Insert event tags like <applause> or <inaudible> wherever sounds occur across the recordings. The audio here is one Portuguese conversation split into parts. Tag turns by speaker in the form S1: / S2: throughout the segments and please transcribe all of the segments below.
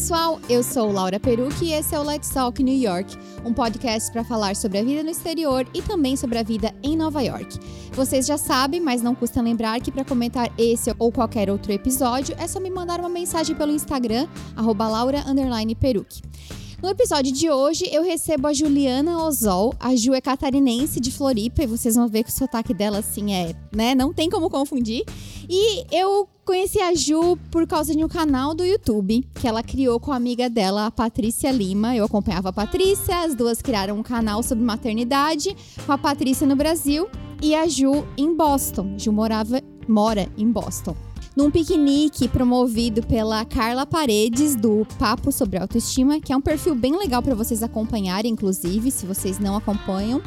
S1: Pessoal! Eu sou Laura Perucci e esse é o Let's Talk New York, um podcast para falar sobre a vida no exterior e também sobre a vida em Nova York. Vocês já sabem, mas não custa lembrar que para comentar esse ou qualquer outro episódio é só me mandar uma mensagem pelo Instagram, laura_perucci. No episódio de hoje, eu recebo a Juliana Ozol. A Ju é catarinense de Floripa e vocês vão ver que o sotaque dela, assim, é, né? Não tem como confundir. E eu conheci a Ju por causa de um canal do YouTube que ela criou com a amiga dela, a Patrícia Lima. Eu acompanhava a Patrícia, as duas criaram um canal sobre maternidade com a Patrícia no Brasil e a Ju em Boston. Ju morava, mora em Boston num piquenique promovido pela Carla Paredes do Papo sobre Autoestima, que é um perfil bem legal para vocês acompanharem, inclusive, se vocês não acompanham.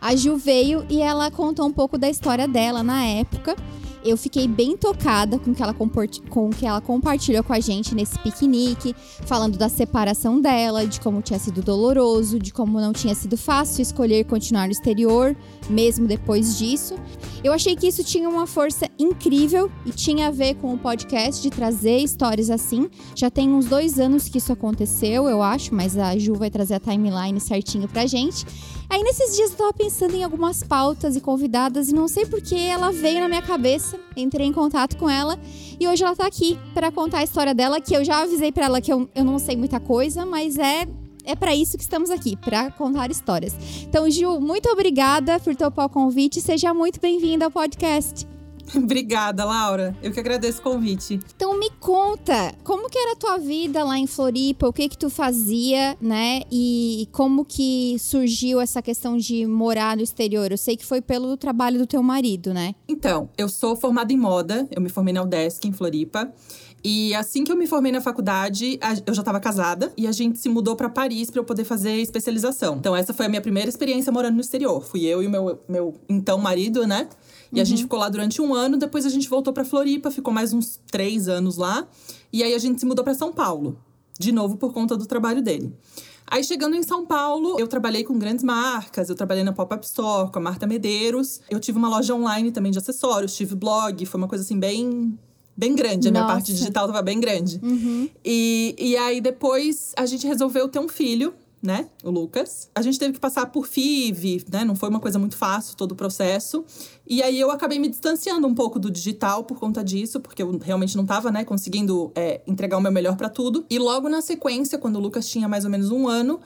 S1: A Ju veio e ela contou um pouco da história dela na época eu fiquei bem tocada com o que ela, com o que ela compartilhou com a gente nesse piquenique, falando da separação dela, de como tinha sido doloroso, de como não tinha sido fácil escolher continuar no exterior, mesmo depois disso. Eu achei que isso tinha uma força incrível e tinha a ver com o podcast de trazer histórias assim. Já tem uns dois anos que isso aconteceu, eu acho, mas a Ju vai trazer a timeline certinho pra gente. Aí nesses dias eu tava pensando em algumas pautas e convidadas e não sei por que ela veio na minha cabeça. Entrei em contato com ela e hoje ela tá aqui para contar a história dela, que eu já avisei para ela que eu, eu não sei muita coisa, mas é é para isso que estamos aqui, para contar histórias. Então, Gil, muito obrigada por topar o convite. Seja muito bem-vinda ao podcast. <laughs>
S2: Obrigada, Laura. Eu que agradeço o convite.
S1: Então me conta, como que era a tua vida lá em Floripa? O que que tu fazia, né? E como que surgiu essa questão de morar no exterior? Eu sei que foi pelo trabalho do teu marido, né?
S2: Então, eu sou formada em moda. Eu me formei na UDESC em Floripa. E assim que eu me formei na faculdade, eu já estava casada e a gente se mudou para Paris para eu poder fazer especialização. Então essa foi a minha primeira experiência morando no exterior. Fui eu e o meu, meu então marido, né? E uhum. a gente ficou lá durante um ano, depois a gente voltou para Floripa, ficou mais uns três anos lá. E aí a gente se mudou para São Paulo, de novo por conta do trabalho dele. Aí chegando em São Paulo, eu trabalhei com grandes marcas, eu trabalhei na Pop-Up Store com a Marta Medeiros. Eu tive uma loja online também de acessórios, tive blog, foi uma coisa assim bem bem grande. A minha Nossa. parte digital tava bem grande. Uhum. E, e aí depois a gente resolveu ter um filho né? O Lucas. A gente teve que passar por FIV, né? Não foi uma coisa muito fácil todo o processo. E aí eu acabei me distanciando um pouco do digital por conta disso, porque eu realmente não estava, né, conseguindo é, entregar o meu melhor para tudo. E logo na sequência, quando o Lucas tinha mais ou menos um ano,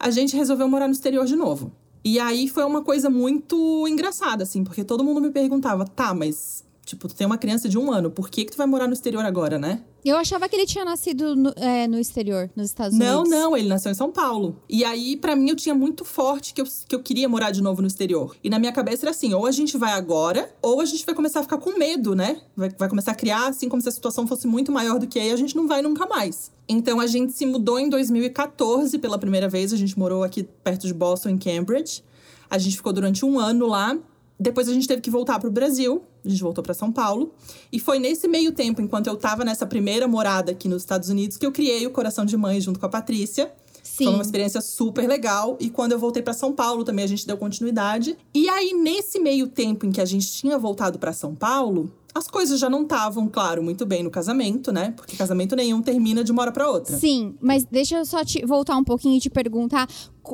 S2: a gente resolveu morar no exterior de novo. E aí foi uma coisa muito engraçada, assim, porque todo mundo me perguntava, tá, mas Tipo, tu tem uma criança de um ano, por que, que tu vai morar no exterior agora, né?
S1: Eu achava que ele tinha nascido no, é, no exterior, nos Estados
S2: não,
S1: Unidos.
S2: Não, não, ele nasceu em São Paulo. E aí, para mim, eu tinha muito forte que eu, que eu queria morar de novo no exterior. E na minha cabeça era assim: ou a gente vai agora, ou a gente vai começar a ficar com medo, né? Vai, vai começar a criar, assim, como se a situação fosse muito maior do que aí, a gente não vai nunca mais. Então a gente se mudou em 2014 pela primeira vez. A gente morou aqui perto de Boston, em Cambridge. A gente ficou durante um ano lá. Depois a gente teve que voltar para o Brasil. A gente voltou para São Paulo. E foi nesse meio tempo, enquanto eu estava nessa primeira morada aqui nos Estados Unidos, que eu criei o Coração de Mãe junto com a Patrícia. Sim. Foi uma experiência super legal. E quando eu voltei para São Paulo, também a gente deu continuidade. E aí, nesse meio tempo em que a gente tinha voltado para São Paulo, as coisas já não estavam, claro, muito bem no casamento, né? Porque casamento nenhum termina de uma hora para outra.
S1: Sim, mas deixa eu só te voltar um pouquinho e te perguntar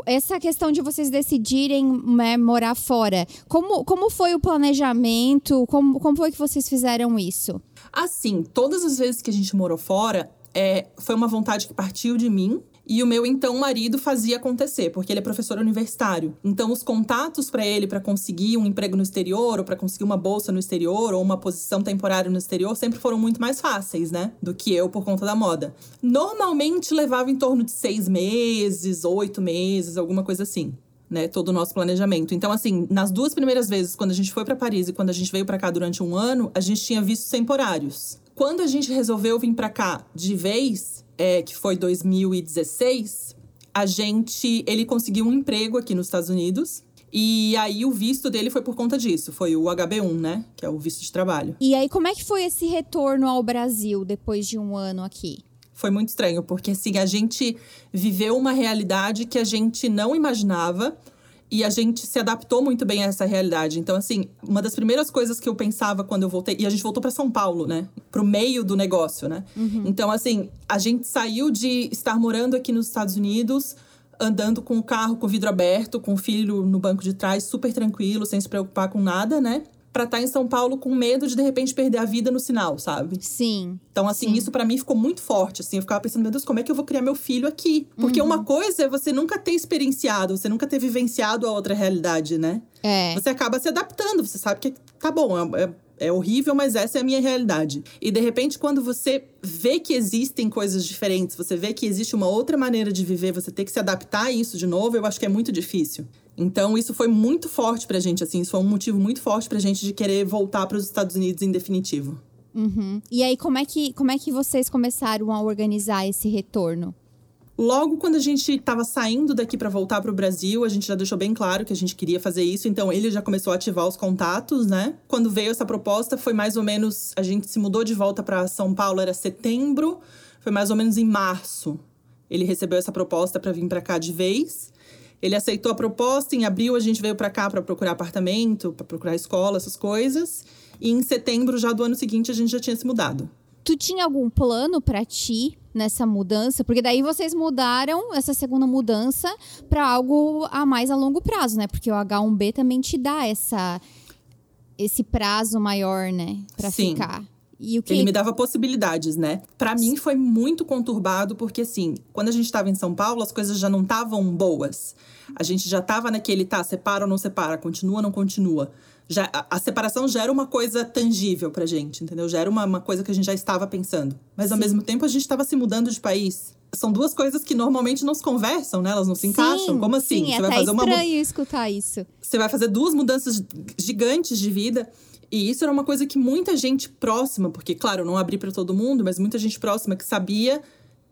S1: essa questão de vocês decidirem né, morar fora. Como, como foi o planejamento? Como, como foi que vocês fizeram isso?
S2: Assim, todas as vezes que a gente morou fora, é, foi uma vontade que partiu de mim e o meu então marido fazia acontecer, porque ele é professor universitário. Então os contatos para ele para conseguir um emprego no exterior ou para conseguir uma bolsa no exterior ou uma posição temporária no exterior sempre foram muito mais fáceis, né, do que eu por conta da moda. Normalmente levava em torno de seis meses, oito meses, alguma coisa assim. Né, todo o nosso planejamento. Então, assim, nas duas primeiras vezes, quando a gente foi para Paris e quando a gente veio para cá durante um ano, a gente tinha vistos temporários. Quando a gente resolveu vir para cá de vez, é, que foi 2016, a gente. Ele conseguiu um emprego aqui nos Estados Unidos. E aí o visto dele foi por conta disso, foi o HB1, né? Que é o visto de trabalho.
S1: E aí, como é que foi esse retorno ao Brasil depois de um ano aqui?
S2: Foi muito estranho, porque assim, a gente viveu uma realidade que a gente não imaginava E a gente se adaptou muito bem a essa realidade. Então, assim, uma das primeiras coisas que eu pensava quando eu voltei. E a gente voltou para São Paulo, né? Pro meio do negócio, né? Uhum. Então, assim, a gente saiu de estar morando aqui nos Estados Unidos andando com o carro com o vidro aberto, com o filho no banco de trás, super tranquilo, sem se preocupar com nada, né? Pra estar tá em São Paulo com medo de de repente perder a vida no sinal, sabe?
S1: Sim.
S2: Então, assim,
S1: sim.
S2: isso para mim ficou muito forte, assim. Eu ficava pensando, meu Deus, como é que eu vou criar meu filho aqui? Porque uhum. uma coisa é você nunca ter experienciado, você nunca ter vivenciado a outra realidade, né?
S1: É.
S2: Você acaba se adaptando, você sabe que tá bom, é, é é horrível, mas essa é a minha realidade. E de repente, quando você vê que existem coisas diferentes, você vê que existe uma outra maneira de viver, você ter que se adaptar a isso de novo, eu acho que é muito difícil. Então, isso foi muito forte pra gente, assim, isso foi um motivo muito forte pra gente de querer voltar para os Estados Unidos em definitivo.
S1: Uhum. E aí, como é, que, como é que vocês começaram a organizar esse retorno?
S2: Logo quando a gente estava saindo daqui para voltar para o Brasil, a gente já deixou bem claro que a gente queria fazer isso, então ele já começou a ativar os contatos, né? Quando veio essa proposta, foi mais ou menos a gente se mudou de volta para São Paulo era setembro, foi mais ou menos em março. Ele recebeu essa proposta para vir para cá de vez. Ele aceitou a proposta, em abril a gente veio para cá para procurar apartamento, para procurar escola, essas coisas. E em setembro já do ano seguinte a gente já tinha se mudado.
S1: Tu tinha algum plano para ti nessa mudança? Porque daí vocês mudaram essa segunda mudança para algo a mais a longo prazo, né? Porque o H1B também te dá essa esse prazo maior, né, para ficar.
S2: E o que... Ele me dava possibilidades, né? Para mim foi muito conturbado, porque assim, quando a gente estava em São Paulo, as coisas já não estavam boas. A gente já estava naquele, tá, separa ou não separa, continua ou não continua já, a, a, separação já era uma coisa tangível pra gente, entendeu? Já era uma, uma coisa que a gente já estava pensando. Mas Sim. ao mesmo tempo a gente estava se mudando de país. São duas coisas que normalmente não se conversam, né? Elas não se encaixam. Como assim?
S1: Sim, Você é vai fazer uma estranho escutar isso.
S2: Você vai fazer duas mudanças gigantes de vida. E isso era uma coisa que muita gente próxima, porque, claro, não abri para todo mundo, mas muita gente próxima que sabia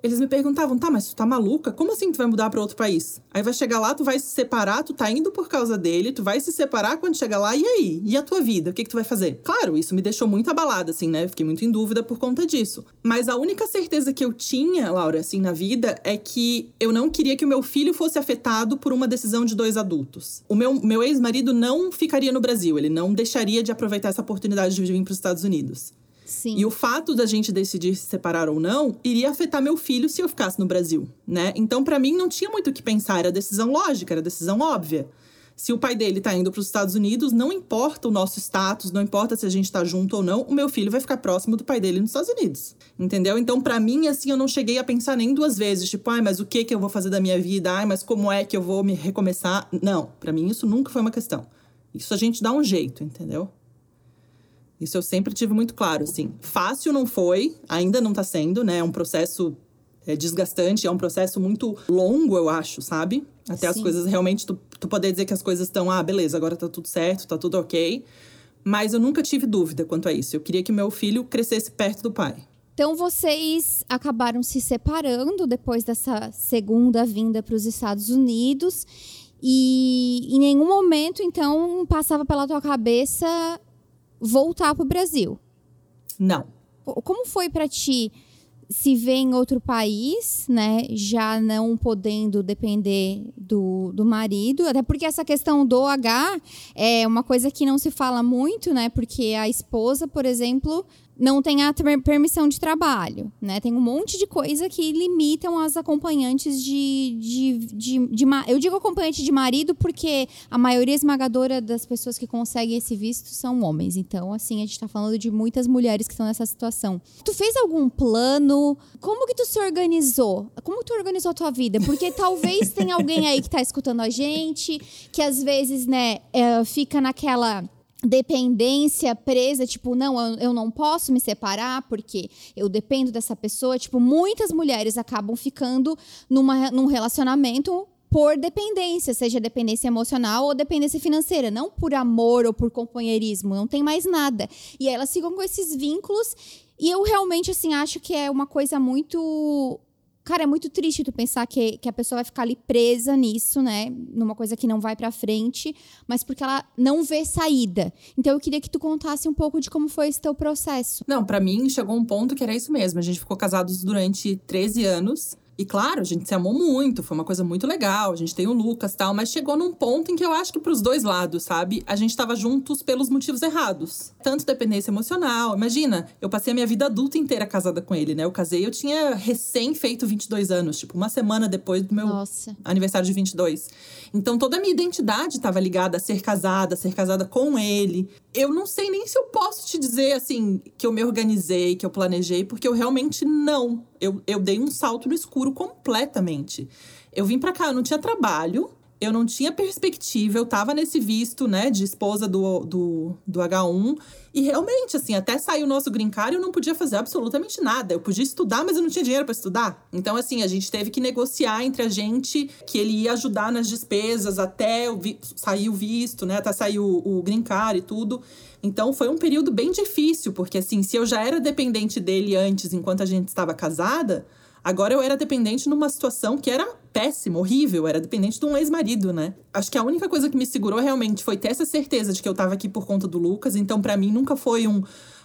S2: eles me perguntavam, tá, mas tu tá maluca? Como assim tu vai mudar para outro país? Aí vai chegar lá, tu vai se separar, tu tá indo por causa dele, tu vai se separar quando chegar lá, e aí? E a tua vida? O que, que tu vai fazer? Claro, isso me deixou muito abalada, assim, né? Fiquei muito em dúvida por conta disso. Mas a única certeza que eu tinha, Laura, assim, na vida, é que eu não queria que o meu filho fosse afetado por uma decisão de dois adultos. O meu, meu ex-marido não ficaria no Brasil, ele não deixaria de aproveitar essa oportunidade de vir para os Estados Unidos.
S1: Sim.
S2: E o fato da gente decidir se separar ou não iria afetar meu filho se eu ficasse no Brasil, né? Então, para mim, não tinha muito o que pensar. Era decisão lógica, era decisão óbvia. Se o pai dele tá indo para os Estados Unidos, não importa o nosso status, não importa se a gente tá junto ou não, o meu filho vai ficar próximo do pai dele nos Estados Unidos. Entendeu? Então, para mim, assim, eu não cheguei a pensar nem duas vezes, tipo, ai, mas o que que eu vou fazer da minha vida? Ai, mas como é que eu vou me recomeçar? Não, para mim isso nunca foi uma questão. Isso a gente dá um jeito, entendeu? Isso eu sempre tive muito claro, assim. Fácil não foi, ainda não tá sendo, né? É um processo é, desgastante, é um processo muito longo, eu acho, sabe? Até Sim. as coisas realmente, tu, tu poder dizer que as coisas estão, ah, beleza, agora tá tudo certo, tá tudo ok. Mas eu nunca tive dúvida quanto a isso. Eu queria que meu filho crescesse perto do pai.
S1: Então vocês acabaram se separando depois dessa segunda vinda para os Estados Unidos. E em nenhum momento, então, passava pela tua cabeça voltar para o Brasil?
S2: Não.
S1: Como foi para ti se ver em outro país, né, já não podendo depender do, do marido, até porque essa questão do H é uma coisa que não se fala muito, né, porque a esposa, por exemplo, não tem a permissão de trabalho, né? Tem um monte de coisa que limitam as acompanhantes de, de, de, de, Eu digo acompanhante de marido porque a maioria esmagadora das pessoas que conseguem esse visto são homens. Então, assim, a gente está falando de muitas mulheres que estão nessa situação. Tu fez algum plano? Como que tu se organizou? Como tu organizou a tua vida? Porque talvez <laughs> tenha alguém aí que está escutando a gente, que às vezes, né, é, fica naquela dependência presa, tipo, não, eu não posso me separar porque eu dependo dessa pessoa. Tipo, muitas mulheres acabam ficando numa, num relacionamento por dependência, seja dependência emocional ou dependência financeira, não por amor ou por companheirismo, não tem mais nada. E aí elas ficam com esses vínculos e eu realmente assim acho que é uma coisa muito Cara, é muito triste tu pensar que, que a pessoa vai ficar ali presa nisso, né? Numa coisa que não vai pra frente, mas porque ela não vê saída. Então eu queria que tu contasse um pouco de como foi esse teu processo.
S2: Não, para mim chegou um ponto que era isso mesmo. A gente ficou casados durante 13 anos. E claro, a gente se amou muito, foi uma coisa muito legal. A gente tem o Lucas tal, mas chegou num ponto em que eu acho que pros dois lados, sabe? A gente tava juntos pelos motivos errados. Tanto dependência emocional. Imagina, eu passei a minha vida adulta inteira casada com ele, né? Eu casei, eu tinha recém feito 22 anos, tipo, uma semana depois do meu
S1: Nossa.
S2: aniversário de 22. Então toda a minha identidade estava ligada a ser casada, a ser casada com ele. Eu não sei nem se eu posso te dizer assim que eu me organizei, que eu planejei, porque eu realmente não. Eu, eu dei um salto no escuro completamente. Eu vim pra cá, eu não tinha trabalho, eu não tinha perspectiva, eu tava nesse visto, né, de esposa do, do, do H1. E realmente, assim, até sair o nosso green eu não podia fazer absolutamente nada. Eu podia estudar, mas eu não tinha dinheiro para estudar. Então, assim, a gente teve que negociar entre a gente que ele ia ajudar nas despesas até sair o visto, né, até sair o, o green e tudo. Então, foi um período bem difícil, porque, assim, se eu já era dependente dele antes, enquanto a gente estava casada, Agora eu era dependente numa situação que era péssima, horrível, era dependente de um ex-marido, né? Acho que a única coisa que me segurou realmente foi ter essa certeza de que eu tava aqui por conta do Lucas, então para mim nunca foi um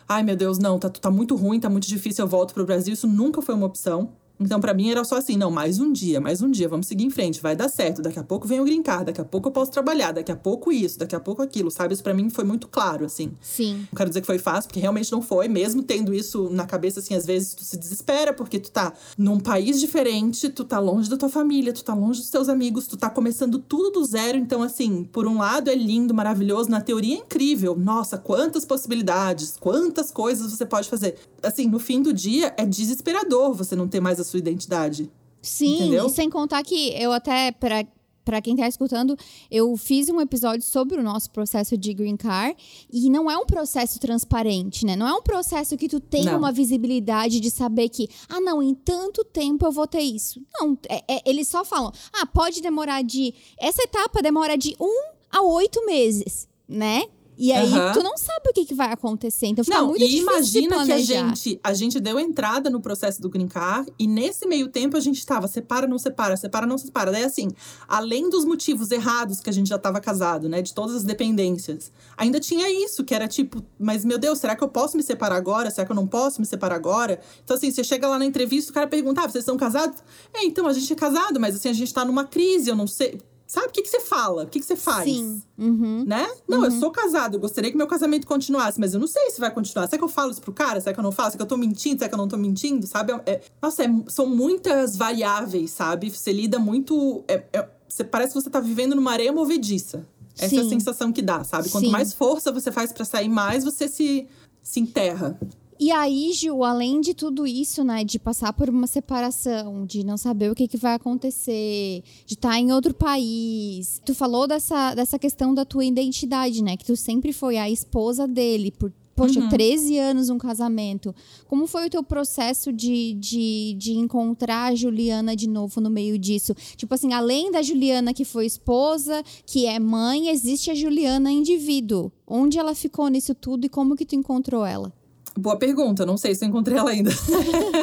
S2: ai meu Deus, não, tá, tá muito ruim, tá muito difícil, eu volto pro Brasil, isso nunca foi uma opção. Então, para mim, era só assim: não, mais um dia, mais um dia, vamos seguir em frente, vai dar certo. Daqui a pouco vem o grincar, daqui a pouco eu posso trabalhar, daqui a pouco isso, daqui a pouco aquilo, sabe? Isso pra mim foi muito claro, assim.
S1: Sim.
S2: Não quero dizer que foi fácil, porque realmente não foi. Mesmo tendo isso na cabeça, assim, às vezes tu se desespera, porque tu tá num país diferente, tu tá longe da tua família, tu tá longe dos teus amigos, tu tá começando tudo do zero. Então, assim, por um lado é lindo, maravilhoso, na teoria é incrível. Nossa, quantas possibilidades, quantas coisas você pode fazer. Assim, no fim do dia é desesperador você não ter mais a sua identidade.
S1: Sim,
S2: Entendeu?
S1: e sem contar que eu até, para para quem tá escutando, eu fiz um episódio sobre o nosso processo de green card e não é um processo transparente, né? Não é um processo que tu tem
S2: Não.
S1: uma visibilidade de saber que, ah, não, em tanto tempo eu vou ter isso. Não, é- é- eles só falam, ah, pode demorar de. Essa etapa demora de um a oito meses, né? E aí
S2: Aham.
S1: tu não sabe o que, que vai acontecer. Então fica
S2: Não,
S1: muito
S2: e imagina que a gente, a gente deu entrada no processo do Green Card e nesse meio tempo a gente tava separa, não separa, separa, não separa. Daí assim, além dos motivos errados que a gente já tava casado, né, de todas as dependências, ainda tinha isso, que era tipo, mas meu Deus, será que eu posso me separar agora? Será que eu não posso me separar agora? Então assim, você chega lá na entrevista, o cara pergunta: ah, vocês são casados? É, então a gente é casado, mas assim, a gente tá numa crise, eu não sei. Sabe o que, que você fala? O que, que você faz?
S1: Sim. Uhum.
S2: né? Não, eu sou casado, eu gostaria que meu casamento continuasse, mas eu não sei se vai continuar. Será que eu falo isso pro cara? Será que eu não falo? Será que eu tô mentindo? Será que eu não tô mentindo? Sabe? É- nossa, é- são muitas variáveis, sabe? Você lida muito. é- é- você, parece que você tá vivendo numa areia movediça. Essa é a sensação que dá, sabe? Quanto
S1: Sim.
S2: mais força você faz pra sair, mais você se, se enterra.
S1: E aí, Gil, além de tudo isso, né, de passar por uma separação, de não saber o que, que vai acontecer, de estar em outro país, tu falou dessa, dessa questão da tua identidade, né, que tu sempre foi a esposa dele por, poxa,
S2: Uhum.
S1: 13 anos um casamento. Como foi o teu processo de, de, de encontrar a Juliana de novo no meio disso? Tipo assim, além da Juliana que foi esposa, que é mãe, existe a Juliana indivíduo. Onde ela ficou nisso tudo e como que tu encontrou ela?
S2: Boa pergunta, não sei se eu encontrei ela ainda.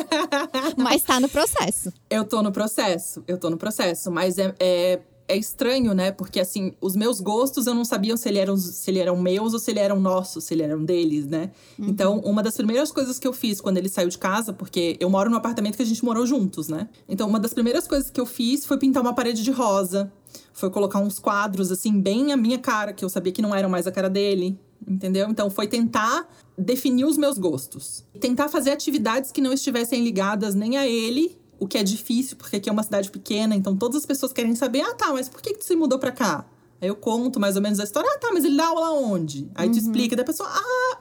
S2: <laughs>
S1: Mas tá no processo.
S2: Eu tô no processo, eu tô no processo, mas é, é, é estranho, né? Porque assim, os meus gostos eu não sabia se, ele eram, se ele eram meus ou se ele eram nossos, se ele eram deles, né? Então, uma das primeiras coisas que eu fiz quando ele saiu de casa, porque eu moro num apartamento que a gente morou juntos, né? Então, uma das primeiras coisas que eu fiz foi pintar uma parede de rosa, foi colocar uns quadros, assim, bem a minha cara, que eu sabia que não eram mais a cara dele. Entendeu? Então foi tentar definir os meus gostos. Tentar fazer atividades que não estivessem ligadas nem a ele, o que é difícil, porque aqui é uma cidade pequena, então todas as pessoas querem saber: ah, tá, mas por que, que tu se mudou pra cá? Aí eu conto mais ou menos a história: ah, tá, mas ele dá aula onde? Aí tu explica, daí a pessoa: ah.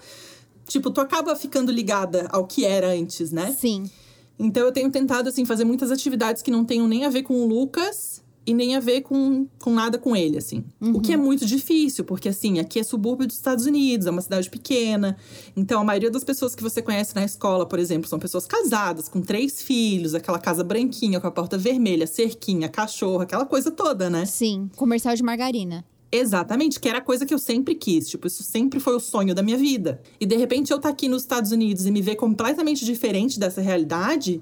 S2: Tipo, tu acaba ficando ligada ao que era antes, né?
S1: Sim.
S2: Então eu tenho tentado, assim, fazer muitas atividades que não tenham nem a ver com o Lucas e nem a ver com, com nada com ele, assim. O que é muito difícil, porque, assim, aqui é subúrbio dos Estados Unidos, é uma cidade pequena. Então, a maioria das pessoas que você conhece na escola, por exemplo, são pessoas casadas, com três filhos, aquela casa branquinha, com a porta vermelha, cerquinha, cachorro, aquela coisa toda, né?
S1: Sim. Comercial de margarina.
S2: Exatamente, que era a coisa que eu sempre quis. Tipo, isso sempre foi o sonho da minha vida. E de repente eu tá aqui nos Estados Unidos e me ver completamente diferente dessa realidade.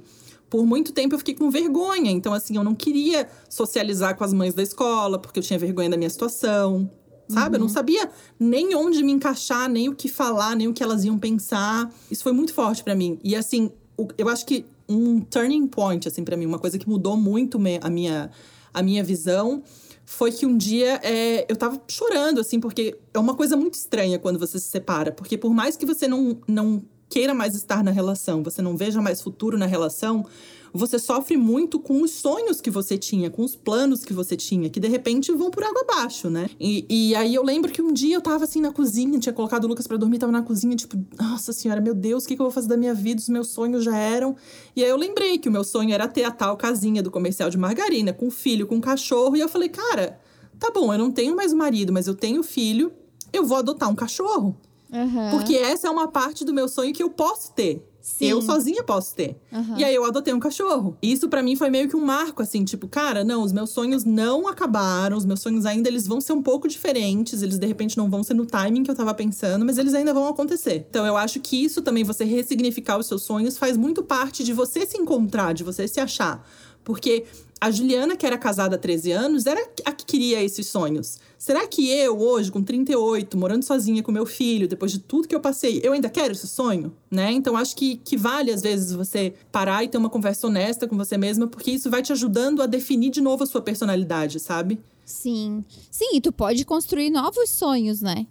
S2: Por muito tempo eu fiquei com vergonha. Então, assim, eu não queria socializar com as mães da escola, porque eu tinha vergonha da minha situação. Sabe? Eu não sabia nem onde me encaixar, nem o que falar, nem o que elas iam pensar. Isso foi muito forte pra mim. E assim, eu acho que um turning point, assim, para mim. Uma coisa que mudou muito a minha, a minha visão foi que um dia é, eu tava chorando, assim, porque é uma coisa muito estranha quando você se separa. Porque por mais que você não, não queira mais estar na relação, você não veja mais futuro na relação, você sofre muito com os sonhos que você tinha, com os planos que você tinha, que de repente vão por água abaixo, né? E, e aí eu lembro que um dia eu tava assim na cozinha, tinha colocado o Lucas para dormir, tava na cozinha, tipo, nossa senhora, meu Deus, o que, que eu vou fazer da minha vida? Os meus sonhos já eram. E aí eu lembrei que o meu sonho era ter a tal casinha do comercial de margarina, com filho, com cachorro, e eu falei, cara, tá bom, eu não tenho mais marido, mas eu tenho filho, eu vou adotar um cachorro.
S1: Uhum.
S2: Porque essa é uma parte do meu sonho que eu posso ter. Sim. Eu sozinha posso ter.
S1: Uhum.
S2: E aí eu adotei um cachorro. Isso para mim foi meio que um marco, assim, tipo, cara, não, os meus sonhos não acabaram, os meus sonhos ainda eles vão ser um pouco diferentes, eles de repente não vão ser no timing que eu tava pensando, mas eles ainda vão acontecer. Então eu acho que isso também, você ressignificar os seus sonhos, faz muito parte de você se encontrar, de você se achar. Porque a Juliana, que era casada há 13 anos, era a que queria esses sonhos. Será que eu, hoje, com 38, morando sozinha com meu filho, depois de tudo que eu passei, eu ainda quero esse sonho? Né? Então, acho que, que vale, às vezes, você parar e ter uma conversa honesta com você mesma, porque isso vai te ajudando a definir de novo a sua personalidade, sabe?
S1: Sim. Sim, e tu pode construir novos sonhos, né?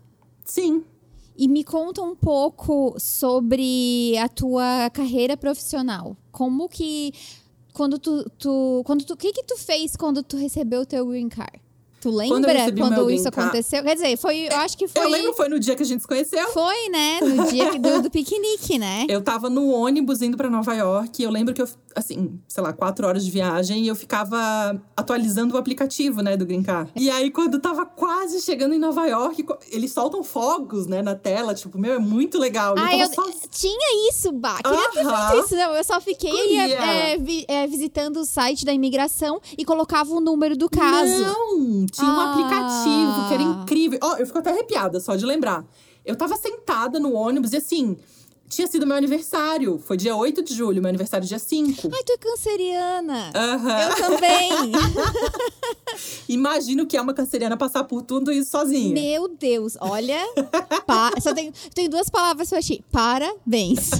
S2: Sim.
S1: E me conta um pouco sobre a tua carreira profissional. Como que quando tu, tu quando tu, o que que tu fez quando tu recebeu o teu green card? Tu lembra quando, quando isso aconteceu? Quer dizer, foi, eu acho que foi.
S2: Eu lembro, foi no dia que a gente se conheceu.
S1: Foi, né? No dia do, do piquenique, né? <laughs>
S2: Eu tava no ônibus indo para Nova York. E eu lembro que eu, assim, sei lá, quatro horas de viagem. E eu ficava atualizando o aplicativo, né, do Green Card. E aí, quando tava quase chegando em Nova York, eles soltam fogos, né, na tela. Tipo, meu, é muito legal.
S1: Ah, eu, só... tinha isso, Bah. Queria uh -huh. ter isso. Não, eu só fiquei é, é, vi, é, visitando o site da imigração e colocava o número do caso.
S2: Não! Tinha ah. um aplicativo que era incrível. Ó, oh, eu fico até arrepiada só de lembrar. Eu tava sentada no ônibus e assim, tinha sido meu aniversário. Foi dia 8 de julho, meu aniversário dia 5.
S1: Ai, tu é canceriana.
S2: Uhum.
S1: Eu também. <laughs>
S2: Imagino que é uma canceriana passar por tudo isso sozinha.
S1: Meu Deus, olha. pa... Só tenho, tenho duas palavras pra ti. Parabéns.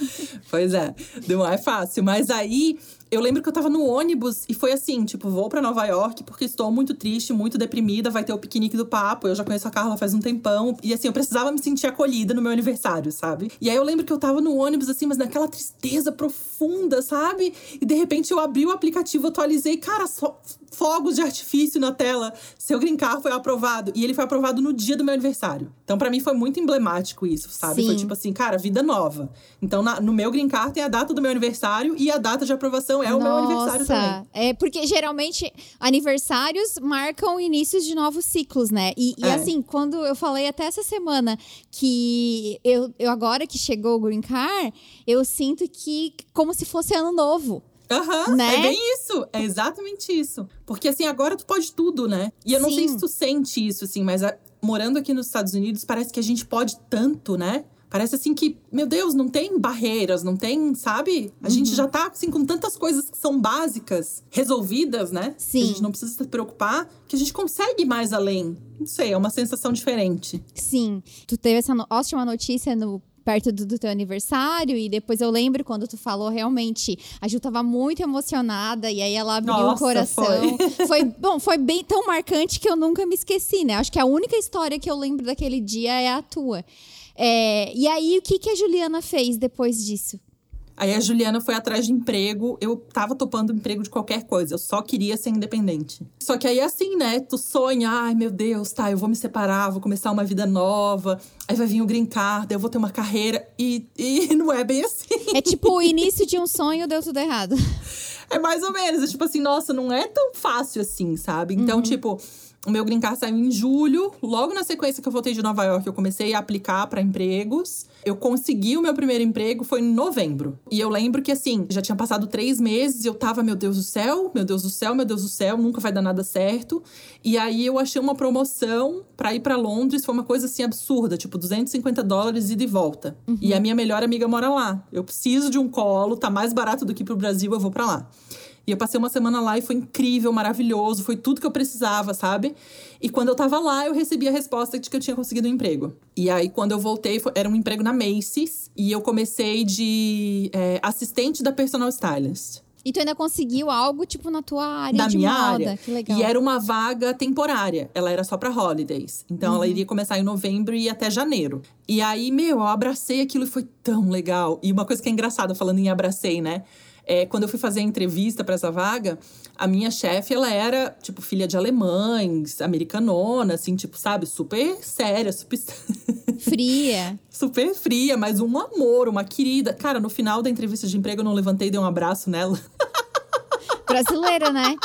S1: <laughs>
S2: pois é, não é fácil. Mas aí eu lembro que eu tava no ônibus e foi assim, tipo, vou para Nova York porque estou muito triste, muito deprimida, vai ter o piquenique do papo. Eu já conheço a Carla faz um tempão. E assim, eu precisava me sentir acolhida no meu aniversário, sabe? E aí eu lembro que eu tava no ônibus, assim, mas naquela tristeza profunda, sabe? E de repente eu abri o aplicativo, atualizei, cara, só fogos de artifício na tela. Seu green card foi aprovado. E ele foi aprovado no dia do meu aniversário. Então, para mim, foi muito emblemático isso, sabe?
S1: Sim.
S2: Foi tipo assim, cara, vida nova. Então, na, no meu green card tem a data do meu aniversário e a data de aprovação é o
S1: Nossa.
S2: meu aniversário também.
S1: É porque geralmente aniversários marcam inícios de novos ciclos, né? E, e
S2: É.
S1: assim, quando eu falei até essa semana que eu, eu agora que chegou o Green Card, eu sinto que como se fosse ano novo.
S2: Aham,
S1: Né?
S2: é bem isso. É exatamente isso. Porque assim, agora tu pode tudo, né? E eu não sei
S1: Sim.
S2: se tu sente isso, assim, mas a- morando aqui nos Estados Unidos, parece que a gente pode tanto, né? Parece assim que, meu Deus, não tem barreiras, não tem, sabe? A gente
S1: Uhum.
S2: já tá assim com tantas coisas que são básicas, resolvidas, né?
S1: Sim.
S2: Que a gente não precisa se preocupar, que a gente consegue ir mais além. Não sei, é uma sensação diferente.
S1: Sim. Tu teve essa ótima notícia no perto do, do teu aniversário e depois eu lembro quando tu falou realmente a Ju tava muito emocionada e aí ela abriu o
S2: Nossa,
S1: coração foi. <laughs> bom foi bem tão marcante que eu nunca me esqueci né acho que a única história que eu lembro daquele dia é a tua É, e aí o que que a Juliana fez depois disso
S2: Aí a Juliana foi atrás de emprego. Eu tava topando emprego de qualquer coisa. Eu só queria ser independente. Só que aí, assim, né? Tu sonha, ai meu Deus, tá, eu vou me separar, vou começar uma vida nova. Aí vai vir o green card, eu vou ter uma carreira. E, e <laughs> não é bem assim.
S1: é tipo o início de um sonho deu tudo errado
S2: É mais ou menos. É tipo assim, nossa, não é tão fácil assim, sabe? Então, tipo. O meu green card saiu em julho. Logo na sequência que eu voltei de Nova York, eu comecei a aplicar para empregos. Eu consegui o meu primeiro emprego, foi em novembro. E eu lembro que, assim, já tinha passado três meses e eu tava, meu Deus do céu, meu Deus do céu, meu Deus do céu, nunca vai dar nada certo. E aí eu achei uma promoção para ir para Londres, foi uma coisa assim absurda, tipo 250 dólares ida e volta. E a minha melhor amiga mora lá. Eu preciso de um colo, tá mais barato do que pro Brasil, eu vou para lá. E eu passei uma semana lá e foi incrível, maravilhoso, foi tudo que eu precisava, sabe? E quando eu tava lá, eu recebi a resposta de que eu tinha conseguido um emprego. E aí, quando eu voltei, foi, era um emprego na Macy's. E eu comecei de é, assistente da personal stylist.
S1: E tu ainda conseguiu algo, tipo, na tua área
S2: da
S1: de
S2: minha
S1: moda.
S2: área.
S1: Que legal.
S2: E era uma vaga temporária. Ela era só para holidays. Então
S1: Uhum.
S2: ela iria começar em novembro e até janeiro. E aí, meu, eu abracei aquilo e foi tão legal. E uma coisa que é engraçada, falando em abracei, né? É, quando eu fui fazer a entrevista para essa vaga, a minha chefe, ela era, tipo, filha de alemães, americanona, assim, tipo, sabe? Super séria, super. <laughs>
S1: Fria.
S2: super fria, mas um amor, uma querida. Cara, no final da entrevista de emprego, eu não levantei e dei um abraço nela. <laughs>
S1: Brasileira, né?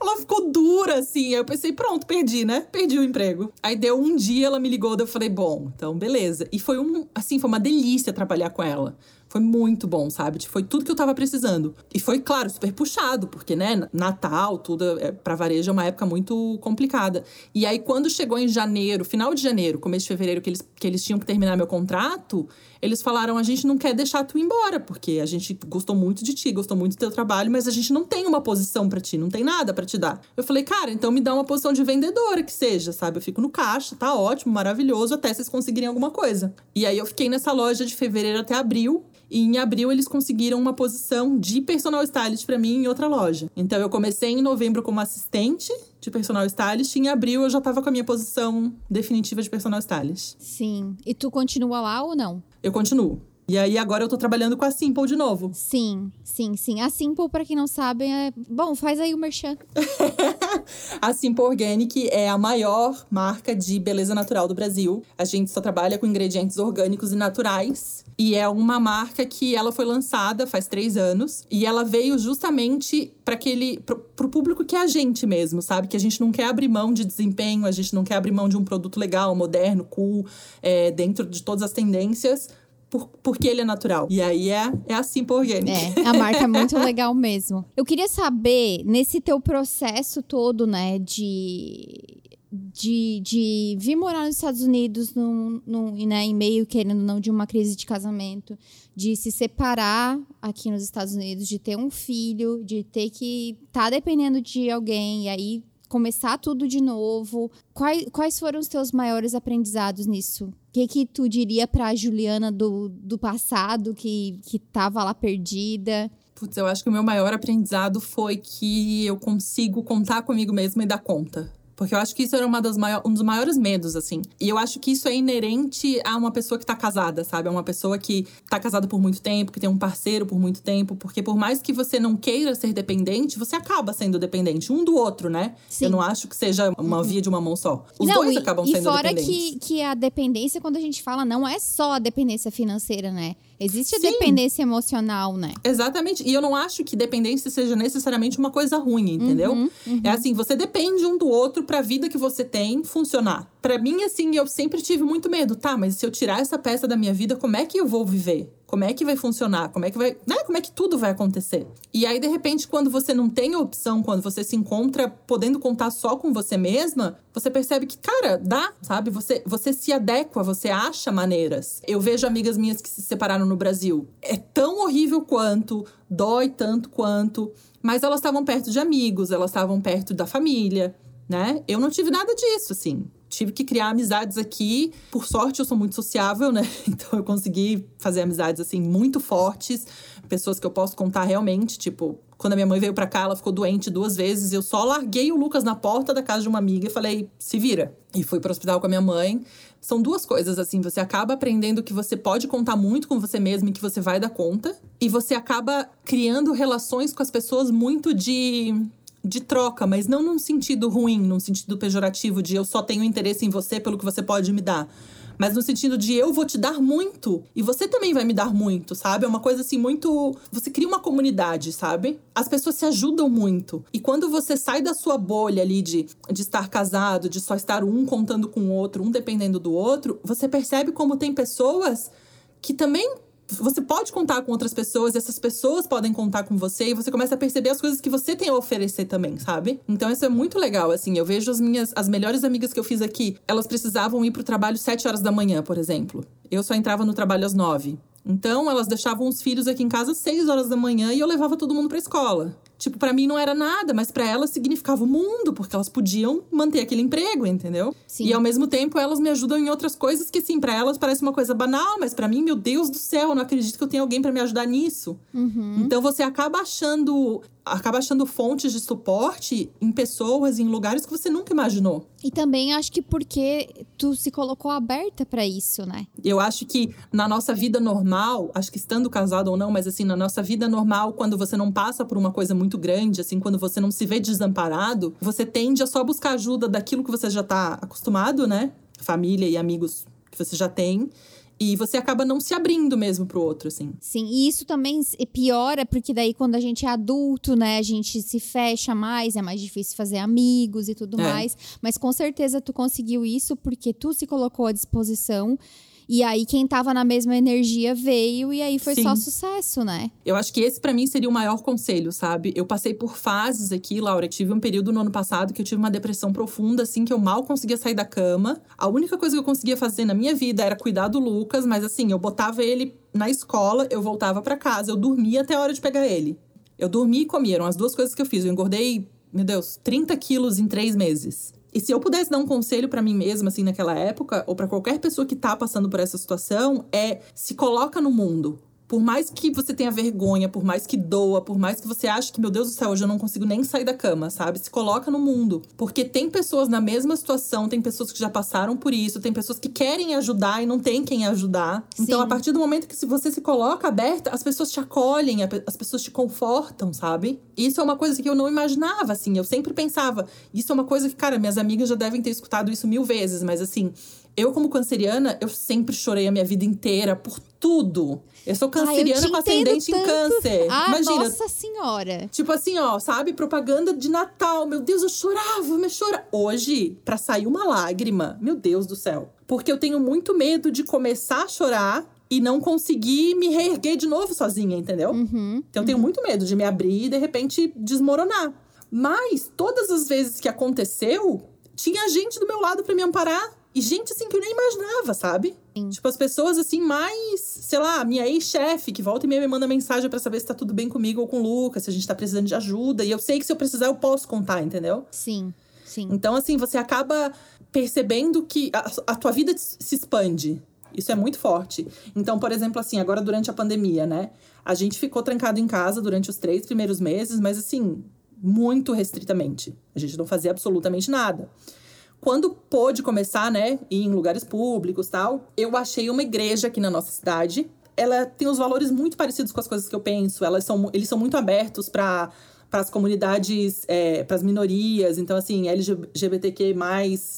S2: Ela ficou dura, assim. Aí eu pensei, pronto, perdi, né? Perdi o emprego. Aí deu um dia, ela me ligou, eu falei, bom, então beleza. E foi um, assim, foi uma delícia trabalhar com ela. Foi muito bom, sabe? Foi tudo que eu tava precisando. E foi, claro, super puxado, porque, né, Natal, tudo, é, pra varejo é uma época muito complicada. E aí, quando chegou em janeiro, final de janeiro, começo de fevereiro, que eles, que eles tinham que terminar meu contrato, eles falaram: a gente não quer deixar tu ir embora, porque a gente gostou muito de ti, gostou muito do teu trabalho, mas a gente não tem uma posição pra ti, não tem nada pra te dar. Eu falei, cara, então me dá uma posição de vendedora que seja, sabe? Eu fico no caixa, tá ótimo, maravilhoso, até vocês conseguirem alguma coisa. E aí eu fiquei nessa loja de fevereiro até abril. E em abril eles conseguiram uma posição de personal stylist pra mim em outra loja. Então eu comecei em novembro como assistente de personal stylist e em abril eu já tava com a minha posição definitiva de personal stylist.
S1: Sim. E tu continua lá ou não?
S2: Eu continuo. E aí agora eu tô trabalhando com a Simple de novo.
S1: Sim, sim, sim. A Simple, pra quem não sabe, é. Bom, faz aí o merchan. <laughs>
S2: A Simple Organic é a maior marca de beleza natural do Brasil. A gente só trabalha com ingredientes orgânicos e naturais. E é uma marca que ela foi lançada faz três anos. E ela veio justamente para aquele. Pro, pro público que é a gente mesmo, sabe? Que a gente não quer abrir mão de desempenho, a gente não quer abrir mão de um produto legal, moderno, cool, é, dentro de todas as tendências. Por, porque ele é natural. E aí é, é a Simple Organic.
S1: É, a marca é muito legal mesmo. Eu queria saber, nesse teu processo todo, né, de. De, de vir morar nos Estados Unidos num, num, né, em meio, querendo não, de uma crise de casamento, de se separar aqui nos Estados Unidos, de ter um filho, de ter que estar tá dependendo de alguém e aí começar tudo de novo. Quais, quais foram os teus maiores aprendizados nisso? Que, que tu diria pra Juliana do, do passado, que, que tava lá perdida?
S2: Putz, eu acho que o meu maior aprendizado foi que eu consigo contar comigo mesma e dar conta. Porque eu acho que isso era maior, um dos maiores medos, assim. E eu acho que isso é inerente a uma pessoa que tá casada, sabe? A uma pessoa que tá casada por muito tempo, que tem um parceiro por muito tempo. Porque por mais que você não queira ser dependente, você acaba sendo dependente um do outro, né?
S1: Sim.
S2: Eu não acho que seja uma via de uma mão só. Os
S1: não,
S2: dois
S1: e,
S2: acabam
S1: e
S2: sendo
S1: fora
S2: dependentes.
S1: que, que a dependência, quando a gente fala, não é só a dependência financeira, né? Existe a
S2: Sim.
S1: dependência emocional, né?
S2: Exatamente. E eu não acho que dependência seja necessariamente uma coisa ruim, entendeu?
S1: Uhum,
S2: É assim, você depende um do outro pra vida que você tem funcionar. Pra mim, assim, eu sempre tive muito medo. Tá, mas se eu tirar essa peça da minha vida, como é que eu vou viver? Como é que vai funcionar? Como é que vai, né? Como é que tudo vai acontecer? E aí, de repente, quando você não tem opção, quando você se encontra podendo contar só com você mesma, você percebe que, cara, dá, sabe? Você, você se adequa, você acha maneiras. Eu vejo amigas minhas que se separaram no Brasil. É tão horrível quanto, dói tanto quanto, mas elas estavam perto de amigos, elas estavam perto da família, né? Eu não tive nada disso, assim. Tive que criar amizades aqui. Por sorte, eu sou muito sociável, né? <laughs> Então eu consegui fazer amizades assim muito fortes, pessoas que eu posso contar realmente, tipo, quando a minha mãe veio pra cá, ela ficou doente duas vezes, eu só larguei o Lucas na porta da casa de uma amiga e falei: "Se vira". E fui pro hospital com a minha mãe. São duas coisas assim, você acaba aprendendo que você pode contar muito com você mesmo e que você vai dar conta, e você acaba criando relações com as pessoas muito de de troca, mas não num sentido ruim, num sentido pejorativo de eu só tenho interesse em você pelo que você pode me dar. Mas no sentido de eu vou te dar muito e você também vai me dar muito, sabe? É uma coisa assim muito. Você cria uma comunidade, sabe? As pessoas se ajudam muito. E quando você sai da sua bolha ali de, de estar casado, de só estar um contando com o outro, um dependendo do outro, você percebe como tem pessoas que também você pode contar com outras pessoas, essas pessoas podem contar com você, e você começa a perceber as coisas que você tem a oferecer também, sabe? Então isso é muito legal, assim. Eu vejo as minhas, as melhores amigas que eu fiz aqui, elas precisavam ir pro trabalho 7 horas da manhã, por exemplo. Eu só entrava no trabalho às 9. Então, elas deixavam os filhos aqui em casa às 6 horas da manhã e eu levava todo mundo pra escola. Tipo, para mim não era nada, mas para elas significava o mundo, porque elas podiam manter aquele emprego, entendeu?
S1: Sim.
S2: E ao mesmo tempo elas me ajudam em outras coisas que, assim, para elas parece uma coisa banal, mas para mim, meu Deus do céu, eu não acredito que eu tenha alguém para me ajudar nisso.
S1: Uhum.
S2: Então você acaba achando acaba achando fontes de suporte em pessoas, em lugares que você nunca imaginou.
S1: E também acho que porque tu se colocou aberta para isso, né?
S2: Eu acho que na nossa vida normal, acho que estando casado ou não, mas assim, na nossa vida normal, quando você não passa por uma coisa muito grande, assim, quando você não se vê desamparado, você tende a só buscar ajuda daquilo que você já tá acostumado, né? Família e amigos que você já tem. E você acaba não se abrindo mesmo pro outro, assim.
S1: Sim, e isso também piora, porque daí quando a gente é adulto, né, a gente se fecha mais, é mais difícil fazer amigos e tudo
S2: É.
S1: mais. Mas com certeza tu conseguiu isso porque tu se colocou à disposição. E aí quem tava na mesma energia veio e aí foi só
S2: Sim.
S1: sucesso, né?
S2: Eu acho que esse pra mim seria o maior conselho, sabe? Eu passei por fases aqui, Laura. Tive um período no ano passado que eu tive uma depressão profunda, assim, que eu mal conseguia sair da cama. A única coisa que eu conseguia fazer na minha vida era cuidar do Lucas, mas assim, eu botava ele na escola, eu voltava pra casa, eu dormia até a hora de pegar ele. Eu dormia e comia, eram as duas coisas que eu fiz. Eu engordei, meu Deus, 30 quilos em três meses. E se eu pudesse dar um conselho pra mim mesma, assim, naquela época, ou pra qualquer pessoa que tá passando por essa situação, é se coloca no mundo. Por mais que você tenha vergonha, por mais que doa, por mais que você ache que, meu Deus do céu, hoje eu não consigo nem sair da cama, sabe? Se coloca no mundo. Porque tem pessoas na mesma situação, tem pessoas que já passaram por isso, tem pessoas que querem ajudar e não tem quem ajudar. Então,
S1: Sim.
S2: a partir do momento que você se coloca aberta, as pessoas te acolhem, as pessoas te confortam, sabe? Isso é uma coisa que eu não imaginava, assim. Eu sempre pensava, isso é uma coisa que, cara, minhas amigas já devem ter escutado isso mil vezes, mas assim. Eu, como canceriana, eu sempre chorei a minha vida inteira por tudo. Eu sou
S1: Ai, eu
S2: canceriana
S1: te
S2: com ascendente em
S1: tanto.
S2: câncer.
S1: Ah,
S2: Imagina,
S1: nossa senhora.
S2: Tipo assim, ó, sabe? Propaganda de Natal. Meu Deus, eu chorava, me chora. Hoje, pra sair uma lágrima, meu Deus do céu. Porque eu tenho muito medo de começar a chorar e não conseguir me reerguer de novo sozinha, entendeu?
S1: Uhum.
S2: Então eu tenho muito medo de me abrir e de repente desmoronar. Mas todas as vezes que aconteceu, tinha gente do meu lado pra me amparar. E gente assim que eu nem imaginava, sabe? Tipo, as pessoas assim mais, sei lá, minha ex-chefe, que volta e meia me manda mensagem pra saber se tá tudo bem comigo ou com o Lucas, se a gente tá precisando de ajuda. E eu sei que se eu precisar, eu posso contar, entendeu?
S1: Sim, sim.
S2: Então, assim, você acaba percebendo que a, a tua vida se expande. Isso é muito forte. Então, por exemplo, assim, agora durante a pandemia, né? A gente ficou trancado em casa durante os três primeiros meses, mas assim, muito restritamente. A gente não fazia absolutamente nada. Quando pôde começar, né, em lugares públicos tal, eu achei uma igreja aqui na nossa cidade. Ela tem os valores muito parecidos com as coisas que eu penso. Elas são, eles são muito abertos para para as comunidades, é, para as minorias, então assim, LGBTQ+,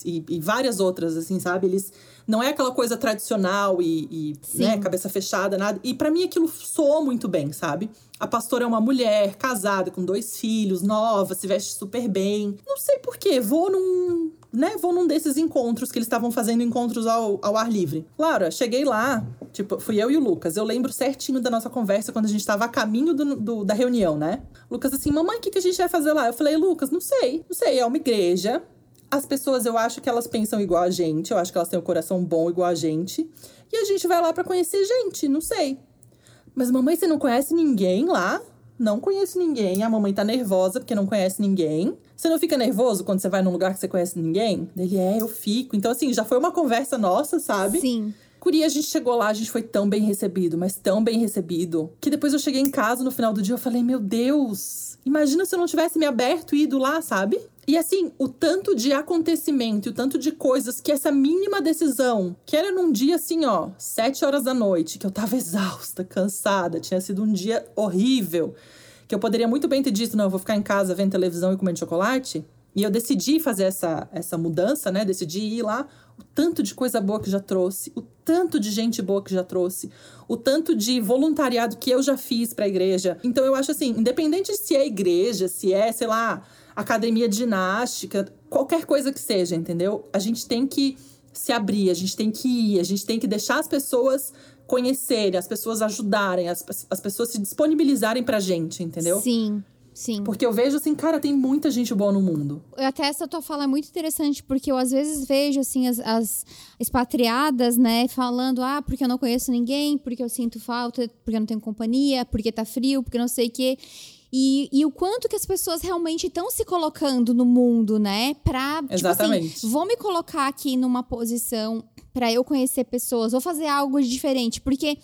S2: e, e várias outras, assim, sabe? Eles não é aquela coisa tradicional e, e né, cabeça fechada, nada. E para mim aquilo soou muito bem, sabe? A pastora é uma mulher casada com dois filhos, nova, se veste super bem. Não sei por quê, vou num, né, vou num desses encontros que eles estavam fazendo encontros ao, ao ar livre. Laura, cheguei lá, tipo, fui eu e o Lucas. Eu lembro certinho da nossa conversa quando a gente tava a caminho do, do- da reunião, né? Lucas assim, mamãe, o que, que a gente vai fazer lá? Eu falei, Lucas, não sei, não sei, é uma igreja. As pessoas, eu acho que elas pensam igual a gente, eu acho que elas têm o coração bom igual a gente. E a gente vai lá pra conhecer gente, não sei. Mas mamãe, você não conhece ninguém lá? Não conheço ninguém. A mamãe tá nervosa porque não conhece ninguém. Você não fica nervoso quando você vai num lugar que você conhece ninguém? Ele é, eu fico. Então, assim, já foi uma conversa nossa, sabe?
S1: Sim.
S2: Curi, a gente chegou lá, a gente foi tão bem recebido, mas tão bem recebido, que depois eu cheguei em casa no final do dia eu falei: Meu Deus, imagina se eu não tivesse me aberto e ido lá, sabe? E assim, o tanto de acontecimento e o tanto de coisas que essa mínima decisão, que era num dia assim, ó, sete horas da noite, que eu tava exausta, cansada, tinha sido um dia horrível, que eu poderia muito bem ter dito: Não, eu vou ficar em casa vendo televisão e comendo chocolate. E eu decidi fazer essa, essa mudança, né? Decidi ir lá. O tanto de coisa boa que já trouxe, o tanto de gente boa que já trouxe, o tanto de voluntariado que eu já fiz pra igreja. Então eu acho assim, independente de se é igreja, se é, sei lá, academia de ginástica, qualquer coisa que seja, entendeu? A gente tem que se abrir, a gente tem que ir, a gente tem que deixar as pessoas conhecerem, as pessoas ajudarem, as, as pessoas se disponibilizarem pra gente, entendeu?
S1: Sim. Sim.
S2: Porque eu vejo assim, cara, tem muita gente boa no mundo.
S1: Até essa tua fala é muito interessante, porque eu às vezes vejo, assim, as, as expatriadas, né, falando, ah, porque eu não conheço ninguém, porque eu sinto falta, porque eu não tenho companhia, porque tá frio, porque não sei o quê. E, e o quanto que as pessoas realmente estão se colocando no mundo, né? Pra,
S2: Exatamente.
S1: tipo assim, vou me colocar aqui numa posição para eu conhecer pessoas, vou fazer algo diferente, porque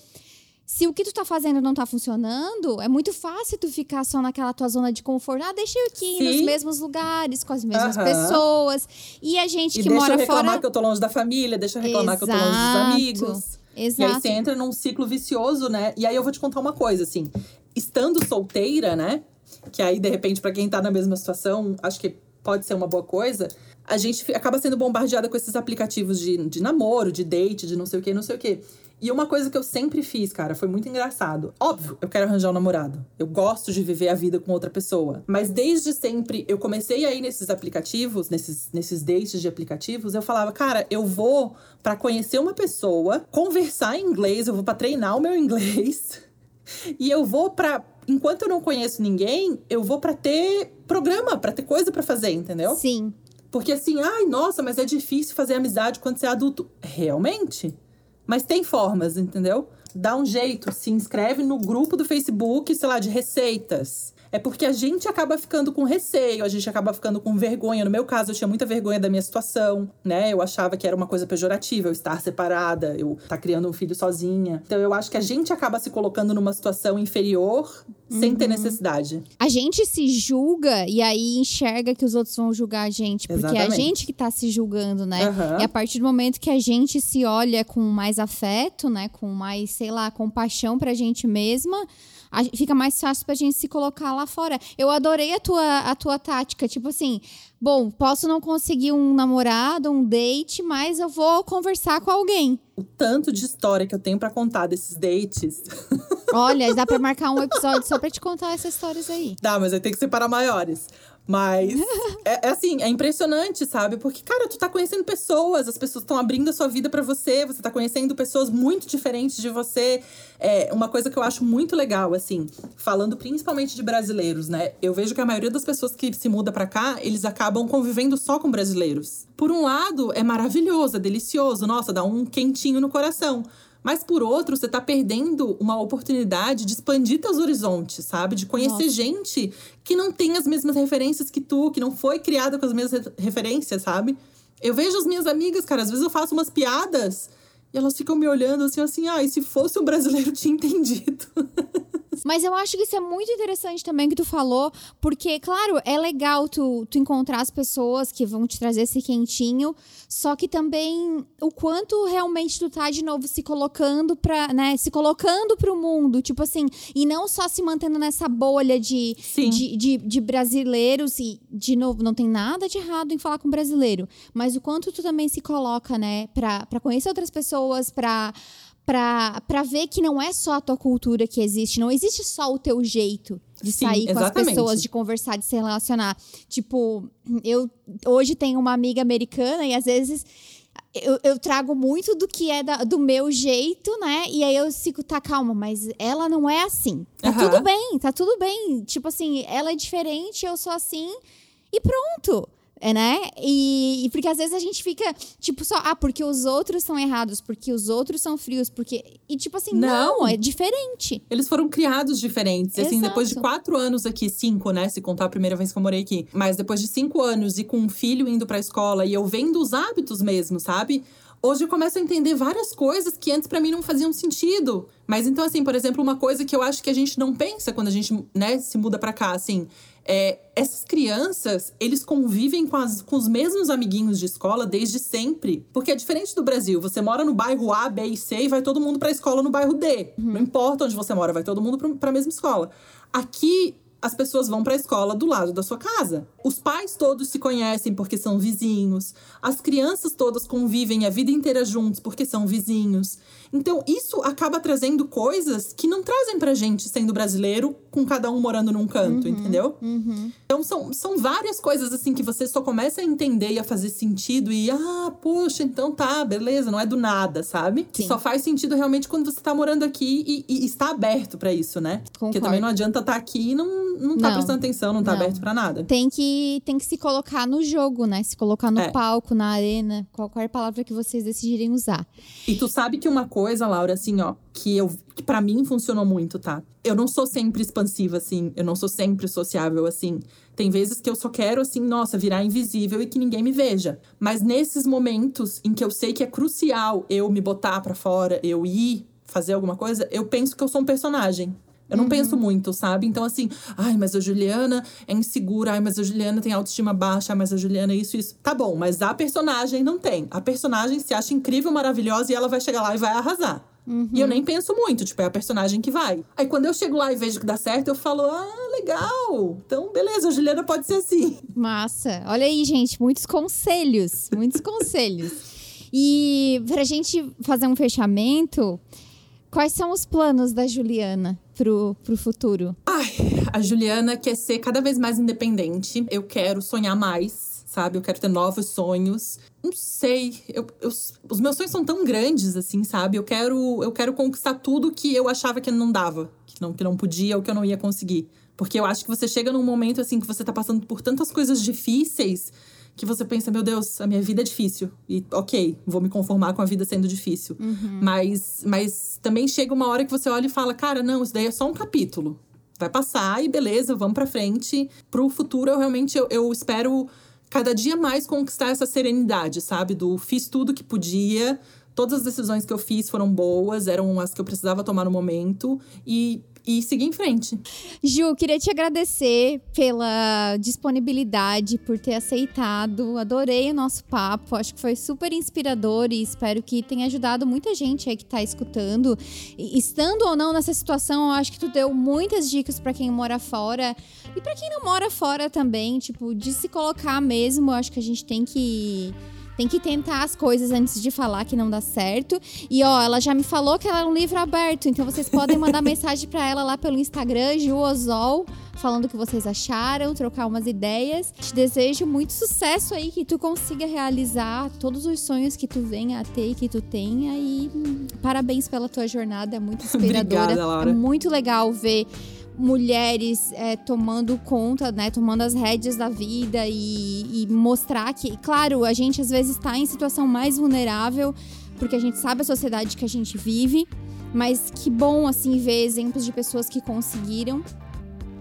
S1: se o que tu tá fazendo não tá funcionando, é muito fácil tu ficar só naquela tua zona de conforto. Ah, deixa eu aqui
S2: Sim.
S1: nos mesmos lugares, com as mesmas
S2: Aham.
S1: pessoas. E a gente
S2: E
S1: que
S2: deixa
S1: mora
S2: eu reclamar
S1: fora.
S2: que eu tô longe da família, deixa eu reclamar que eu tô longe dos
S1: Exato.
S2: amigos. E aí
S1: Exato.
S2: você entra num ciclo vicioso, né? E aí eu vou te contar uma coisa, assim. Estando solteira, né? Que aí, de repente, pra quem tá na mesma situação, acho que pode ser uma boa coisa. A gente acaba sendo bombardeada com esses aplicativos de, de namoro, de date, de não sei o que, não sei o que. E uma coisa que eu sempre fiz, cara, foi muito engraçado. Óbvio, eu quero arranjar um namorado. Eu gosto de viver a vida com outra pessoa. Mas desde sempre, eu comecei a ir nesses aplicativos, nesses, nesses dates de aplicativos, eu falava, cara, eu vou pra conhecer uma pessoa, conversar em inglês, eu vou pra treinar o meu inglês. <laughs> E eu vou pra. Enquanto eu não conheço ninguém, eu vou pra ter programa, pra ter coisa pra fazer, entendeu?
S1: Sim.
S2: Porque assim, ai, nossa, mas é difícil fazer amizade quando você é adulto. Realmente? Mas tem formas, entendeu? Dá um jeito, se inscreve no grupo do Facebook, sei lá, de receitas. É porque a gente acaba ficando com receio, a gente acaba ficando com vergonha. No meu caso, eu tinha muita vergonha da minha situação, né? Eu achava que era uma coisa pejorativa eu estar separada, eu estar criando um filho sozinha. Então eu acho que a gente acaba se colocando numa situação inferior sem ter necessidade.
S1: A gente se julga e aí enxerga que os outros vão julgar a gente. Porque é a
S2: Exatamente.
S1: gente que tá se julgando, né?
S2: Aham.
S1: E a partir do momento que a gente se olha com mais afeto, né? Com mais, sei lá, compaixão pra gente mesma, a- fica mais fácil pra gente se colocar lá fora. Eu adorei a tua, a tua tática. Tipo assim, bom, posso não conseguir um namorado, um date, mas eu vou conversar com alguém.
S2: O tanto de história que eu tenho pra contar desses dates.
S1: Olha, dá pra <laughs> marcar um episódio só pra te contar essas histórias aí.
S2: Dá, mas aí tem que ser para maiores. Mas <laughs> é, é assim, é impressionante, sabe? Porque, cara, tu tá conhecendo pessoas, as pessoas estão abrindo a sua vida pra você, você tá conhecendo pessoas muito diferentes de você. É uma coisa que eu acho muito legal, assim, falando principalmente de brasileiros, né? Eu vejo que a maioria das pessoas que se muda pra cá, eles acabam convivendo só com brasileiros. Por um lado, é maravilhoso, é delicioso, nossa, dá um quentinho no coração. Mas por outro, você tá perdendo uma oportunidade de expandir teus horizontes, sabe? De conhecer
S1: Nossa.
S2: gente que não tem as mesmas referências que tu, que não foi criada com as mesmas re- referências, sabe? Eu vejo as minhas amigas, cara, às vezes eu faço umas piadas e elas ficam me olhando assim, assim, ah, e se fosse um brasileiro <laughs> tinha entendido. <laughs>
S1: Mas eu acho que isso é muito interessante também que tu falou, porque, claro, é legal tu, tu encontrar as pessoas que vão te trazer esse quentinho, só que também o quanto realmente tu tá de novo se colocando pra, né, se colocando pro mundo, tipo assim, e não só se mantendo nessa bolha de, de, de, de brasileiros, e, de novo, não tem nada de errado em falar com brasileiro, mas o quanto tu também se coloca, né, pra, pra conhecer outras pessoas, pra pra, pra ver que não é só a tua cultura que existe, não existe só o teu jeito de
S2: Sim,
S1: sair com as pessoas, de conversar, de se relacionar. Tipo, eu hoje tenho uma amiga americana e às vezes eu, eu trago muito do que é da- do meu jeito, né? E aí eu fico, tá, calma, mas ela não é assim. Tá
S2: Aham.
S1: tudo bem, tá tudo bem. Tipo assim, ela é diferente, eu sou assim e pronto. É, né? E, e porque às vezes a gente fica, tipo, só, ah, porque os outros são errados, porque os outros são frios, porque. E tipo assim, não,
S2: Não.
S1: é diferente.
S2: Eles foram criados diferentes. Assim,
S1: Exato.
S2: depois de quatro anos aqui, cinco, né? Se contar a primeira vez que eu morei aqui. Mas depois de cinco anos e com um filho indo pra escola e eu vendo os hábitos mesmo, sabe? Hoje eu começo a entender várias coisas que antes pra mim não faziam sentido. Mas então, assim, por exemplo, uma coisa que eu acho que a gente não pensa quando a gente, né, se muda pra cá, assim. É, essas crianças, eles convivem com, as- com os mesmos amiguinhos de escola desde sempre. Porque é diferente do Brasil. Você mora no bairro A, B e C e vai todo mundo pra escola no bairro D. Não importa onde você mora, vai todo mundo pro- pra mesma escola. Aqui, as pessoas vão pra escola do lado da sua casa. Os pais todos se conhecem porque são vizinhos. As crianças todas convivem a vida inteira juntos porque são vizinhos. Então, isso acaba trazendo coisas que não trazem pra gente sendo brasileiro, com cada um morando num canto, entendeu? Então, são, são várias coisas assim que você só começa a entender e a fazer sentido. E, ah, poxa, então tá, beleza, não é do nada, sabe?
S1: Sim.
S2: só faz sentido realmente quando você tá morando aqui e, e está aberto pra isso, né? Porque
S1: Concordo.
S2: também não adianta estar aqui e não, não tá
S1: Não.
S2: prestando atenção, não tá
S1: Não.
S2: aberto pra nada.
S1: Tem que, tem que se colocar no jogo, né? Se colocar no
S2: É.
S1: palco, na arena, qualquer palavra que vocês decidirem usar.
S2: E tu sabe que uma coisa, Laura, assim, ó, que eu que para mim funcionou muito, tá? Eu não sou sempre expansiva assim, eu não sou sempre sociável assim. Tem vezes que eu só quero assim, nossa, virar invisível e que ninguém me veja. Mas nesses momentos em que eu sei que é crucial eu me botar pra fora, eu ir fazer alguma coisa, eu penso que eu sou um personagem. Eu não penso muito, sabe? Então, assim, ai, mas a Juliana é insegura, ai, mas a Juliana tem autoestima baixa, ai, mas a Juliana é isso, isso. Tá bom, mas a personagem não tem. A personagem se acha incrível, maravilhosa e ela vai chegar lá e vai arrasar. E eu nem penso muito, tipo, é a personagem que vai. Aí quando eu chego lá e vejo que dá certo, eu falo, ah, legal. Então, beleza, a Juliana pode ser assim.
S1: Massa. Olha aí, gente, muitos conselhos, muitos <laughs> conselhos. E pra gente fazer um fechamento, quais são os planos da Juliana pro, pro futuro?
S2: Ai, a Juliana quer ser cada vez mais independente. Eu quero sonhar mais, sabe? Eu quero ter novos sonhos. Não sei, eu, eu- os meus sonhos são tão grandes, assim, sabe? Eu quero, eu quero conquistar tudo que eu achava que não dava, que não, que não podia ou que eu não ia conseguir. Porque eu acho que você chega num momento, assim, que você tá passando por tantas coisas difíceis que você pensa, meu Deus, a minha vida é difícil. E ok, vou me conformar com a vida sendo difícil. Mas, mas também chega uma hora que você olha e fala, cara, não, isso daí é só um capítulo. Vai passar e beleza, vamos pra frente. Pro futuro, eu realmente eu, eu espero cada dia mais conquistar essa serenidade, sabe? Do fiz tudo que podia. Todas as decisões que eu fiz foram boas, eram as que eu precisava tomar no momento. E, e seguir em frente.
S1: Ju, queria te agradecer pela disponibilidade, por ter aceitado. Adorei o nosso papo. Acho que foi super inspirador e espero que tenha ajudado muita gente aí que tá escutando. E, estando ou não nessa situação, eu acho que tu deu muitas dicas pra quem mora fora e pra quem não mora fora também, tipo, de se colocar mesmo. Eu acho que a gente tem que tem que tentar as coisas antes de falar que não dá certo. E ó, ela já me falou que ela é um livro aberto, então vocês podem mandar <laughs> mensagem pra ela lá pelo Instagram, Juozol, falando o que vocês acharam, trocar umas ideias. Te desejo muito sucesso aí, que tu consiga realizar todos os sonhos que tu venha a ter e que tu tenha. E hum, parabéns pela tua jornada, é muito <laughs> inspiradora.
S2: Obrigada, Laura.
S1: É muito legal ver mulheres é, tomando conta, né, tomando as rédeas da vida e, e mostrar que, claro, a gente às vezes está em situação mais vulnerável porque a gente sabe a sociedade que a gente vive, mas que bom assim ver exemplos de pessoas que conseguiram,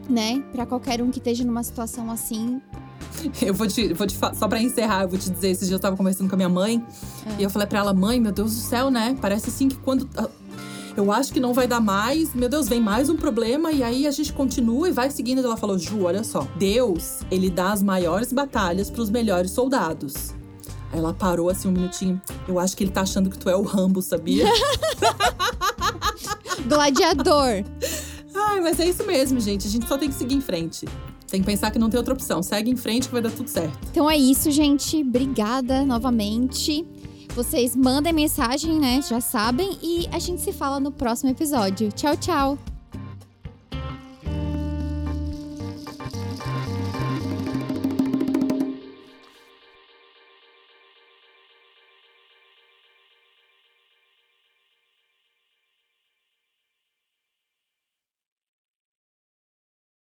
S1: né, para qualquer um que esteja numa situação assim. <laughs>
S2: Eu vou te, vou te só pra encerrar, eu vou te dizer, esses dias eu tava conversando com a minha mãe e eu falei pra ela, mãe, meu Deus do céu, né? Parece assim que quando eu acho que não vai dar mais, meu Deus, vem mais um problema e aí a gente continua e vai seguindo. Ela falou, Ju, olha só, Deus, ele dá as maiores batalhas pros melhores soldados. Aí ela parou assim um minutinho. Eu acho que ele tá achando que tu é o Rambo, sabia? <laughs>
S1: Gladiador.
S2: Ai, mas é isso mesmo, gente. A gente só tem que seguir em frente. Tem que pensar que não tem outra opção. Segue em frente que vai dar tudo certo.
S1: Então é isso, gente. Obrigada novamente. Vocês mandem mensagem, né? Já sabem. E a gente se fala no próximo episódio. Tchau, tchau.